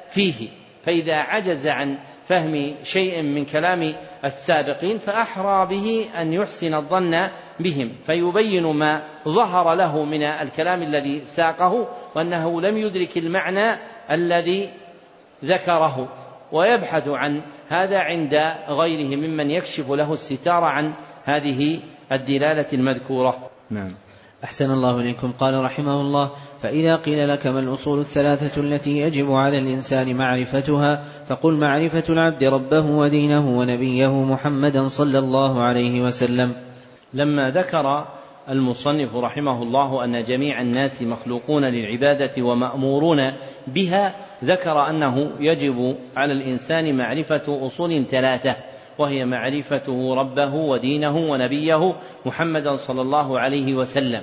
فيه. فإذا عجز عن فهم شيء من كلام السابقين فأحرى به أن يحسن الظن بهم فيبين ما ظهر له من الكلام الذي ساقه وأنه لم يدرك المعنى الذي ذكره. ويبحث عن هذا عند غيره ممن يكشف له الستار عن هذه الدلالة المذكورة. نعم. أحسن الله إليكم. قال رحمه الله فإذا قيل لك ما الأصول الثلاثة التي يجب على الإنسان معرفتها فقل معرفة العبد ربه ودينه ونبيه محمدا صلى الله عليه وسلم. لما ذكر المصنف رحمه الله أن جميع الناس مخلوقون للعبادة ومأمورون بها ذكر أنه يجب على الإنسان معرفة أصول ثلاثة وهي معرفته ربه ودينه ونبيه محمدا صلى الله عليه وسلم.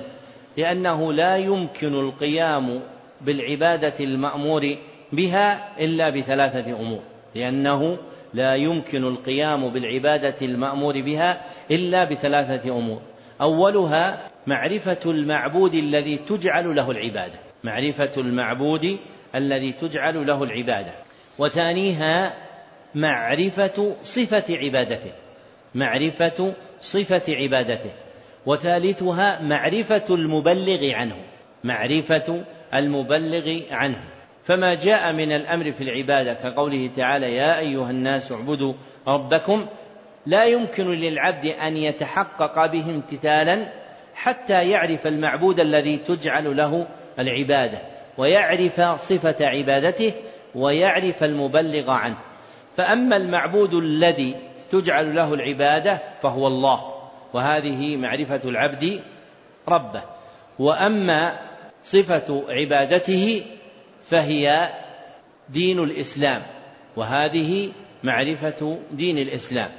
لأنه لا يمكن القيام بالعبادة المأمور بها إلا بثلاثة أمور. لأنه لا يمكن القيام بالعبادة المأمور بها إلا بثلاثة أمور. أولها معرفة المعبود الذي تجعل له العبادة. معرفة المعبود الذي تجعل له العبادة. وثانيها معرفة صفة عبادته. معرفة صفة عبادته. وثالثها معرفة المبلغ عنه. معرفة المبلغ عنه. فما جاء من الأمر في العبادة كقوله تعالى يا أيها الناس اعبدوا ربكم لا يمكن للعبد أن يتحقق به امتثالا حتى يعرف المعبود الذي تجعل له العبادة ويعرف صفة عبادته ويعرف المبلغ عنه. فأما المعبود الذي تجعل له العبادة فهو الله. وهذه معرفة العبد ربه. وأما صفة عبادته فهي دين الإسلام وهذه معرفة دين الإسلام.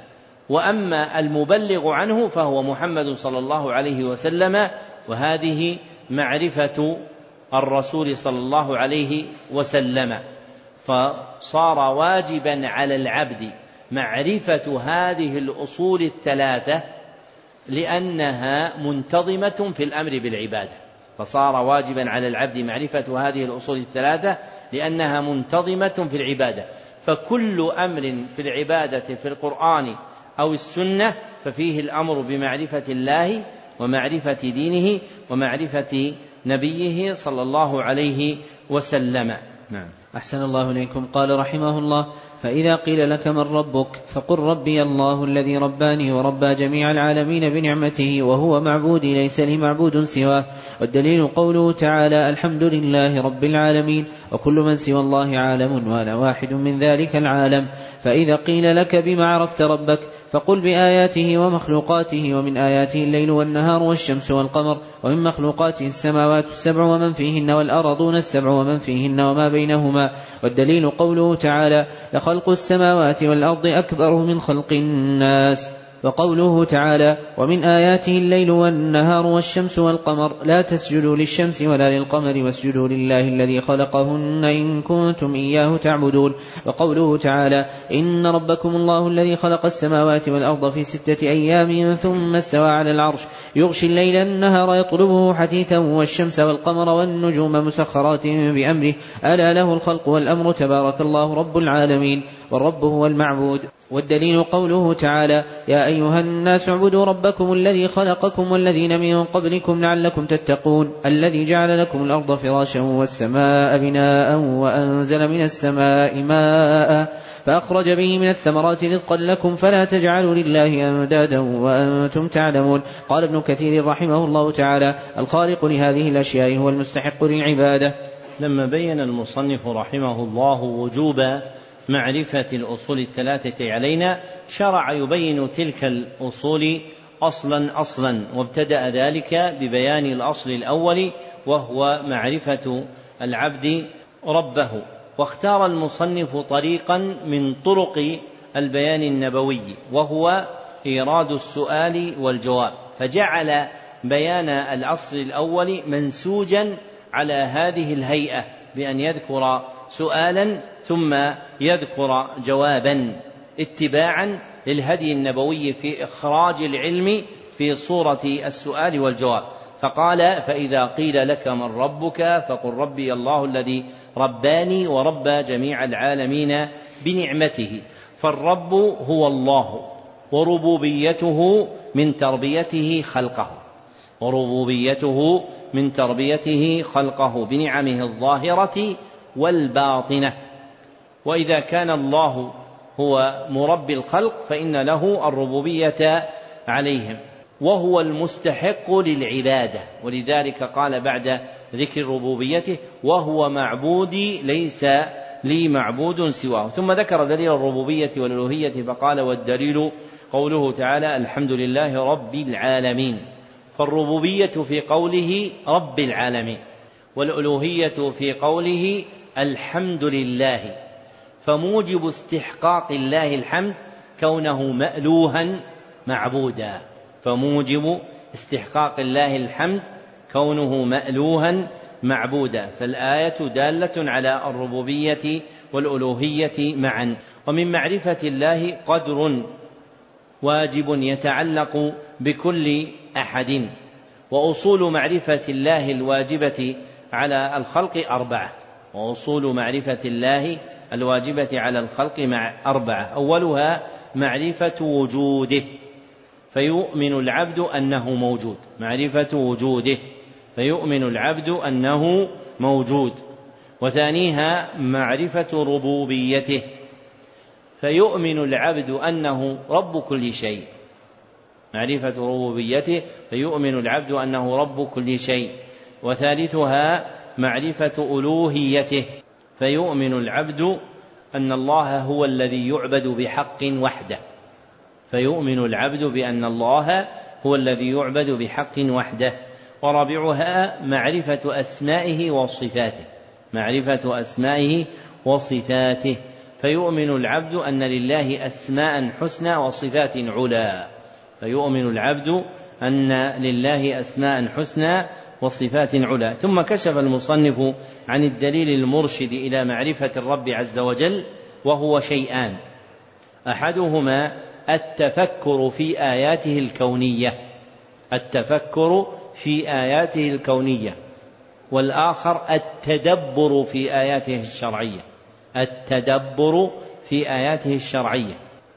وأما المبلغ عنه فهو محمد صلى الله عليه وسلم وهذه معرفة الرسول صلى الله عليه وسلم. فصار واجبا على العبد معرفة هذه الأصول الثلاثة لأنها منتظمة في الأمر بالعبادة. فصار واجبا على العبد معرفة هذه الأصول الثلاثة لأنها منتظمة في العبادة. فكل أمر في العبادة في القرآن أو السنة ففيه الأمر بمعرفة الله ومعرفة دينه ومعرفة نبيه صلى الله عليه وسلم. نعم. أحسن الله إليكم. قال رحمه الله فإذا قيل لك من ربك فقل ربي الله الذي رباني وربى جميع العالمين بنعمته وهو معبودي ليس لي معبود سواه. والدليل قوله تعالى الحمد لله رب العالمين وكل من سوى الله عالم وأنا واحد من ذلك العالم. فإذا قيل لك بما عرفت ربك فقل بآياته ومخلوقاته ومن آياته الليل والنهار والشمس والقمر ومن مخلوقاته السماوات السبع ومن فيهن والأرضون السبع ومن فيهن وما بينهما والدليل قوله تعالى لخلق السماوات والأرض أكبر من خلق الناس وقوله تعالى ومن آياته الليل والنهار والشمس والقمر لا تسجدوا للشمس ولا للقمر واسجدوا لله الذي خلقهن إن كنتم إياه تعبدون وقوله تعالى إن ربكم الله الذي خلق السماوات والأرض في ستة أيام ثم استوى على العرش يغشي الليل النهار يطلبه حثيثا والشمس والقمر والنجوم مسخرات بأمره ألا له الخلق والأمر تبارك الله رب العالمين والرب هو المعبود والدليل قوله تعالى يا أيها الناس اعبدوا ربكم الذي خلقكم والذين من قبلكم لعلكم تتقون الذي جعل لكم الأرض فراشا والسماء بناء وأنزل من السماء ماء فأخرج به من الثمرات رزقا لكم فلا تجعلوا لله أندادا وأنتم تعلمون. قال ابن كثير رحمه الله تعالى الخالق لهذه الأشياء هو المستحق للعبادة. لما بين المصنف رحمه الله وجوب معرفة الأصول الثلاثة علينا. شرع يبين تلك الأصول أصلا أصلا وابتدأ ذلك ببيان الأصل الأول وهو معرفة العبد ربه. واختار المصنف طريقا من طرق البيان النبوي وهو إيراد السؤال والجواب. فجعل بيان الأصل الأول منسوجا على هذه الهيئة بأن يذكر سؤالا ثم يذكر جوابا اتباعا للهدي النبوي في إخراج العلم في صورة السؤال والجواب. فقال فإذا قيل لك من ربك فقل ربي الله الذي رباني وربى جميع العالمين بنعمته. فالرب هو الله وربوبيته من تربيته خلقه. وربوبيته من تربيته خلقه بنعمه الظاهرة والباطنة. وإذا كان الله هو مربي الخلق فإن له الربوبية عليهم وهو المستحق للعبادة. ولذلك قال بعد ذكر ربوبيته وهو معبودي ليس لي معبود سواه. ثم ذكر دليل الربوبية والألوهية فقال والدليل قوله تعالى الحمد لله رب العالمين. فالربوبية في قوله رب العالمين والألوهية في قوله الحمد لله. فموجب استحقاق الله الحمد كونه مألوها معبودا. فموجب استحقاق الله الحمد كونه مألوها معبودا. فالآية دالة على الربوبية والألوهية معا. ومن معرفة الله قدر واجب يتعلق بكل أحد. وأصول معرفة الله الواجبة على الخلق أربعة. وأصول معرفة الله الواجبة على الخلق مع أربعة. أولها معرفة وجوده. فيؤمن العبد أنه موجود. معرفة وجوده. فيؤمن العبد أنه موجود. وثانيها معرفة ربوبيته. فيؤمن العبد أنه رب كل شيء. معرفة ربوبيته. فيؤمن العبد أنه رب كل شيء. وثالثها معرفة ألوهيته فيؤمن العبد أن الله هو الذي يعبد بحق وحده. فيؤمن العبد بأن الله هو الذي يعبد بحق وحده. ورابعها معرفة أسمائه وصفاته معرفة أسمائه وصفاته. فيؤمن العبد أن لله أسماء حسنى وصفات علا. فيؤمن العبد أن لله أسماء حسنى وصفات علا ثم كشف المصنف عن الدليل المرشد إلى معرفة الرب عز وجل وهو شيئان. أحدهما التفكر في آياته الكونية. التفكر في آياته الكونية. والآخر التدبر في آياته الشرعية. التدبر في آياته الشرعية.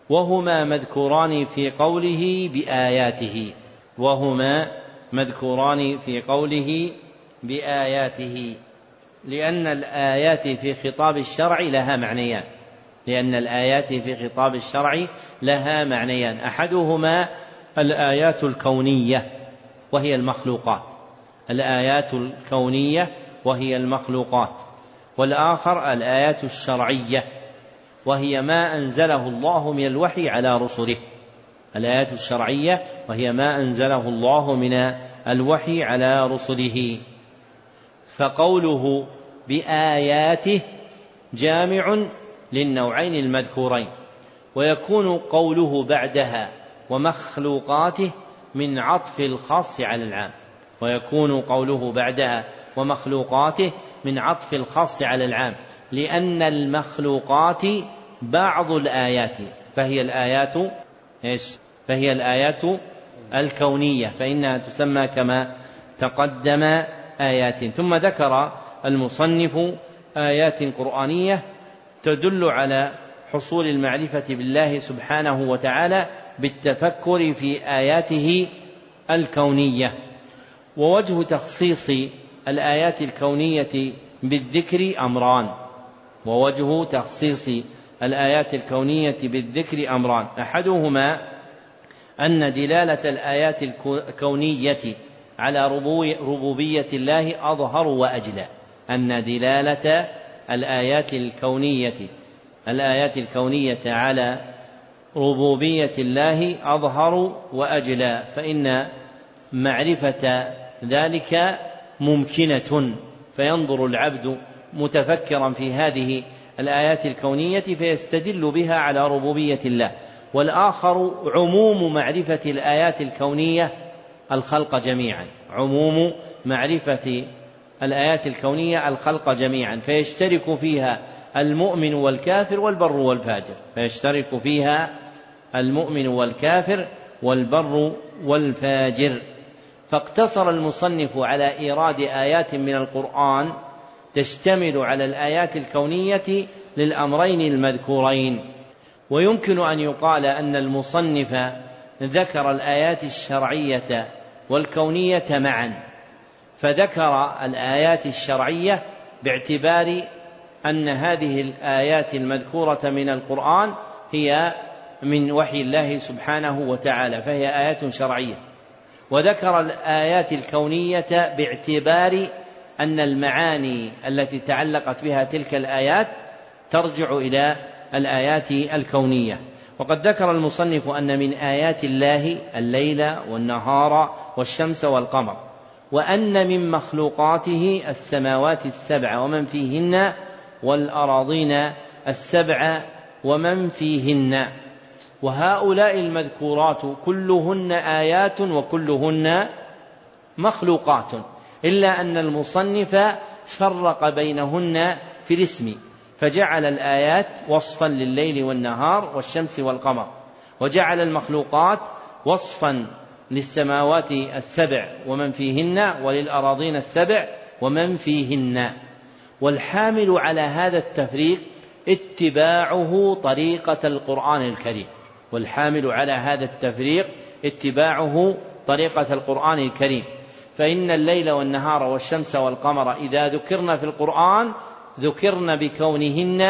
وهما مذكوران في قوله بآياته. وهما مذكوران في قوله بآياته لأن الآيات في خطاب الشرع لها معنيان. لأن الآيات في خطاب الشرع لها معنيان. أحدهما الآيات الكونية وهي المخلوقات. الآيات الكونية وهي المخلوقات. والآخر الآيات الشرعية وهي ما أنزله الله من الوحي على رسله. الآيات الشرعية وهي ما أنزله الله من الوحي على رسله. فقوله بآياته جامع للنوعين المذكورين ويكون قوله بعدها ومخلوقاته من عطف الخاص على العام ويكون قوله بعدها ومخلوقاته من عطف الخاص على العام لأن المخلوقات بعض الآيات فهي الآيات إيش؟ فهي الآيات الكونية فإنها تسمى كما تقدم آيات. ثم ذكر المصنف آيات قرآنية تدل على حصول المعرفة بالله سبحانه وتعالى بالتفكر في آياته الكونية. ووجه تخصيص الآيات الكونية بالذكر أمران. ووجه تخصيص الآيات الكونية بالذكر أمران. أحدهما أن دلالة الآيات الكونية على ربوبية الله أظهر وأجلى. أن دلالة الآيات الكونية الآيات الكونية على ربوبية الله أظهر وأجلى. فإن معرفة ذلك ممكنة. فينظر العبد متفكرا في هذه الآيات الكونية فيستدل بها على ربوبية الله والآخر عموم معرفة الآيات الكونية الخلق جميعا. عموم معرفة الآيات الكونية الخلق جميعا. فيشترك فيها المؤمن والكافر والبر والفاجر. فيشترك فيها المؤمن والكافر والبر والفاجر. فاقتصر المصنف على إيراد آيات من القرآن تشتمل على الآيات الكونية للأمرين المذكورين. ويمكن أن يقال أن المصنف ذكر الآيات الشرعية والكونية معا فذكر الآيات الشرعية باعتبار أن هذه الآيات المذكورة من القرآن هي من وحي الله سبحانه وتعالى فهي آيات شرعية. وذكر الآيات الكونية باعتبار أن المعاني التي تعلقت بها تلك الآيات ترجع إلى الآيات الكونية. وقد ذكر المصنف أن من آيات الله الليل والنهار والشمس والقمر وأن من مخلوقاته السماوات السبع ومن فيهن والأراضين السبع ومن فيهن. وهؤلاء المذكورات كلهن آيات وكلهن مخلوقات. إلا أن المصنف فرق بينهن في الاسم فجعل الآيات وصفا لليل والنهار والشمس والقمر وجعل المخلوقات وصفا للسماوات السبع ومن فيهن وللأراضين السبع ومن فيهن. والحامل على هذا التفريق اتباعه طريقة القرآن الكريم. والحامل على هذا التفريق اتباعه طريقة القرآن الكريم. فإن الليل والنهار والشمس والقمر إذا ذكرن في القرآن ذكرن بكونهن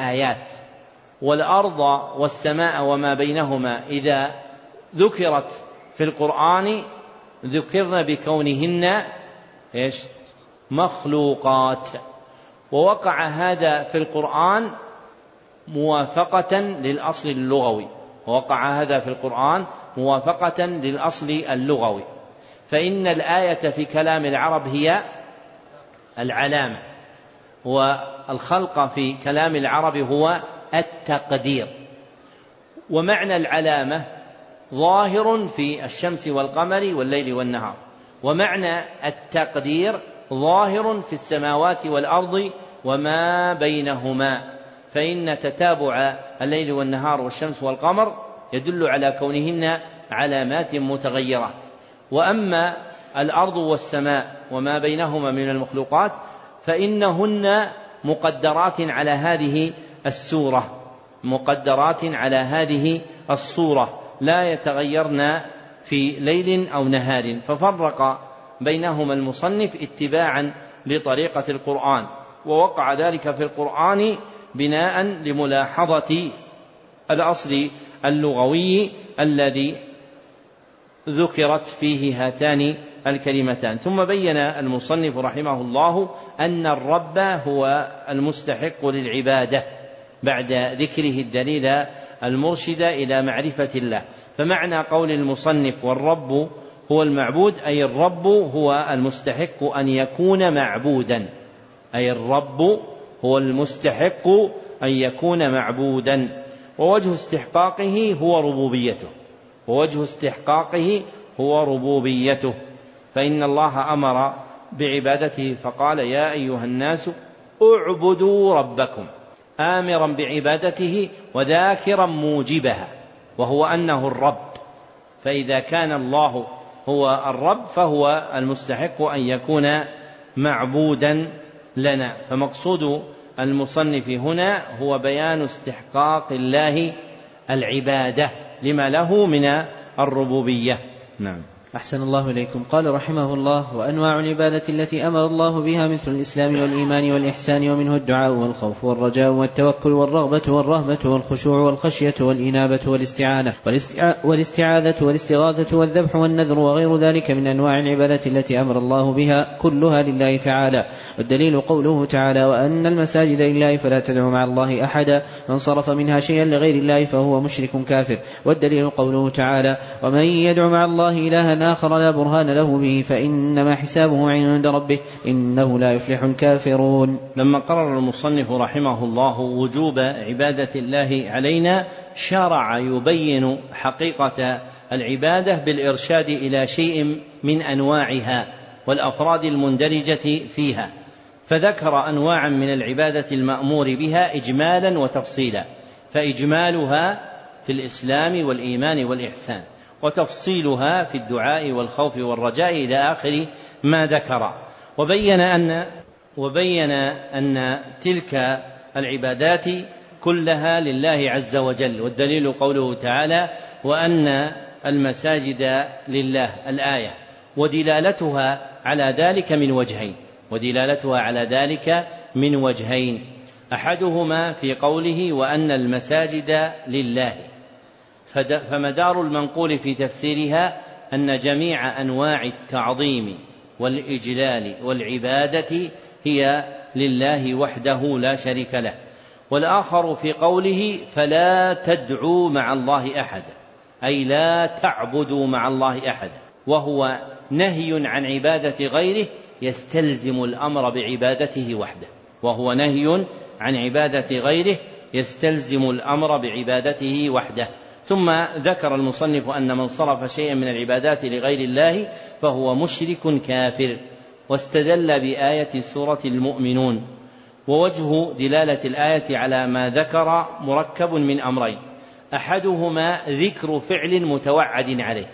آيات. والأرض والسماء وما بينهما إذا ذكرت في القرآن ذكرن بكونهن إيش؟ مخلوقات. ووقع هذا في القرآن موافقة للأصل اللغوي. ووقع هذا في القرآن موافقة للأصل اللغوي. فإن الآية في كلام العرب هي العلامة والخلق في كلام العرب هو التقدير. ومعنى العلامة ظاهر في الشمس والقمر والليل والنهار ومعنى التقدير ظاهر في السماوات والأرض وما بينهما. فإن تتابع الليل والنهار والشمس والقمر يدل على كونهن علامات متغيرات. وأما الأرض والسماء وما بينهما من المخلوقات فإنهن مقدرات على هذه السورة مقدرات على هذه الصورة لا يتغيرن في ليل أو نهار. ففرق بينهما المصنف اتباعا لطريقة القرآن ووقع ذلك في القرآن بناء لملاحظة الأصل اللغوي الذي ذكرت فيه هاتان الكلمتان. ثم بين المصنف رحمه الله أن الرب هو المستحق للعبادة بعد ذكره الدليل المرشد إلى معرفة الله. فمعنى قول المصنف والرب هو المعبود أي الرب هو المستحق أن يكون معبودا. أي الرب هو المستحق أن يكون معبودا. ووجه استحقاقه هو ربوبيته. ووجه استحقاقه هو ربوبيته. فإن الله أمر بعبادته فقال يا أيها الناس اعبدوا ربكم آمرا بعبادته وذاكرا موجبها وهو أنه الرب. فإذا كان الله هو الرب فهو المستحق أن يكون معبودا لنا. فمقصود المصنف هنا هو بيان استحقاق الله العبادة. لما له من الربوبية. نعم. أحسن الله إليكم. قال رحمه الله وأنواع العبادة التي أمر الله بها مثل الإسلام والإيمان والإحسان ومنه الدعاء والخوف والرجاء والتوكل والرغبة والرهبة والخشوع والخشية والإنابة والاستعانة والاستعاذة والاستغاثة والذبح والنذر وغير ذلك من أنواع العبادة التي أمر الله بها كلها لله تعالى. والدليل قوله تعالى وأن المساجد لله فلا تدعوا مع الله أحدا من صرف منها شيئا لغير الله فهو مشرك كافر. والدليل قوله تعالى ومن يدعو مع الله إلها آخر لا برهان له به فإنما حسابه عند ربه إنه لا يفلح الكافرون. لما قرر المصنف رحمه الله وجوب عبادة الله علينا شرع يبين حقيقة العبادة بالإرشاد إلى شيء من أنواعها والأفراد المندرجة فيها فذكر أنواعا من العبادة المأمور بها إجمالا وتفصيلا فإجمالها في الإسلام والإيمان والإحسان. وتفصيلها في الدعاء والخوف والرجاء إلى آخر ما ذكر. وبين أن وبين أن تلك العبادات كلها لله عز وجل. والدليل قوله تعالى وأن المساجد لله الآية. ودلالتها على ذلك من وجهين. ودلالتها على ذلك من وجهين. أحدهما في قوله وأن المساجد لله. فمدار المنقول في تفسيرها أن جميع أنواع التعظيم والإجلال والعبادة هي لله وحده لا شريك له. والآخر في قوله فلا تدعوا مع الله أحدا أي لا تعبدوا مع الله أحدا وهو نهي عن عبادة غيره يستلزم الأمر بعبادته وحده وهو نهي عن عبادة غيره يستلزم الأمر بعبادته وحده. ثم ذكر المصنف أن من صرف شيئا من العبادات لغير الله فهو مشرك كافر واستدل بآية سورة المؤمنون ووجه دلالة الآية على ما ذكر مركب من أمرين أحدهما ذكر فعل متوعد عليه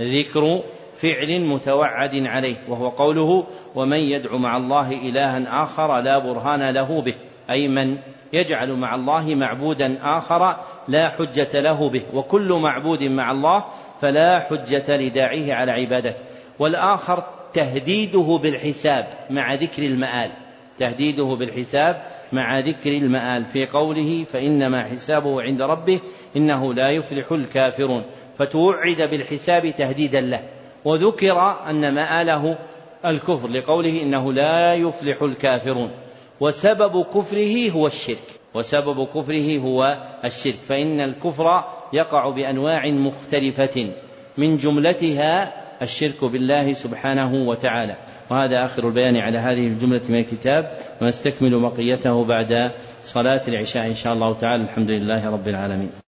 ذكر فعل متوعد عليه وهو قوله ومن يدع مع الله إلها آخر لا برهان له به أي من يجعل مع الله معبودا آخر لا حجة له به وكل معبود مع الله فلا حجة لداعيه على عبادته. والآخر تهديده بالحساب مع ذكر المآل. تهديده بالحساب مع ذكر المآل. في قوله فإنما حسابه عند ربه إنه لا يفلح الكافرون. فتوعد بالحساب تهديدا له. وذكر أن مآله الكفر لقوله إنه لا يفلح الكافرون. وسبب كفره هو الشرك. وسبب كفره هو الشرك. فإن الكفر يقع بأنواع مختلفة. من جملتها الشرك بالله سبحانه وتعالى. وهذا آخر البيان على هذه الجملة من الكتاب. ونستكمل بقيته بعد صلاة العشاء إن شاء الله تعالى. الحمد لله رب العالمين.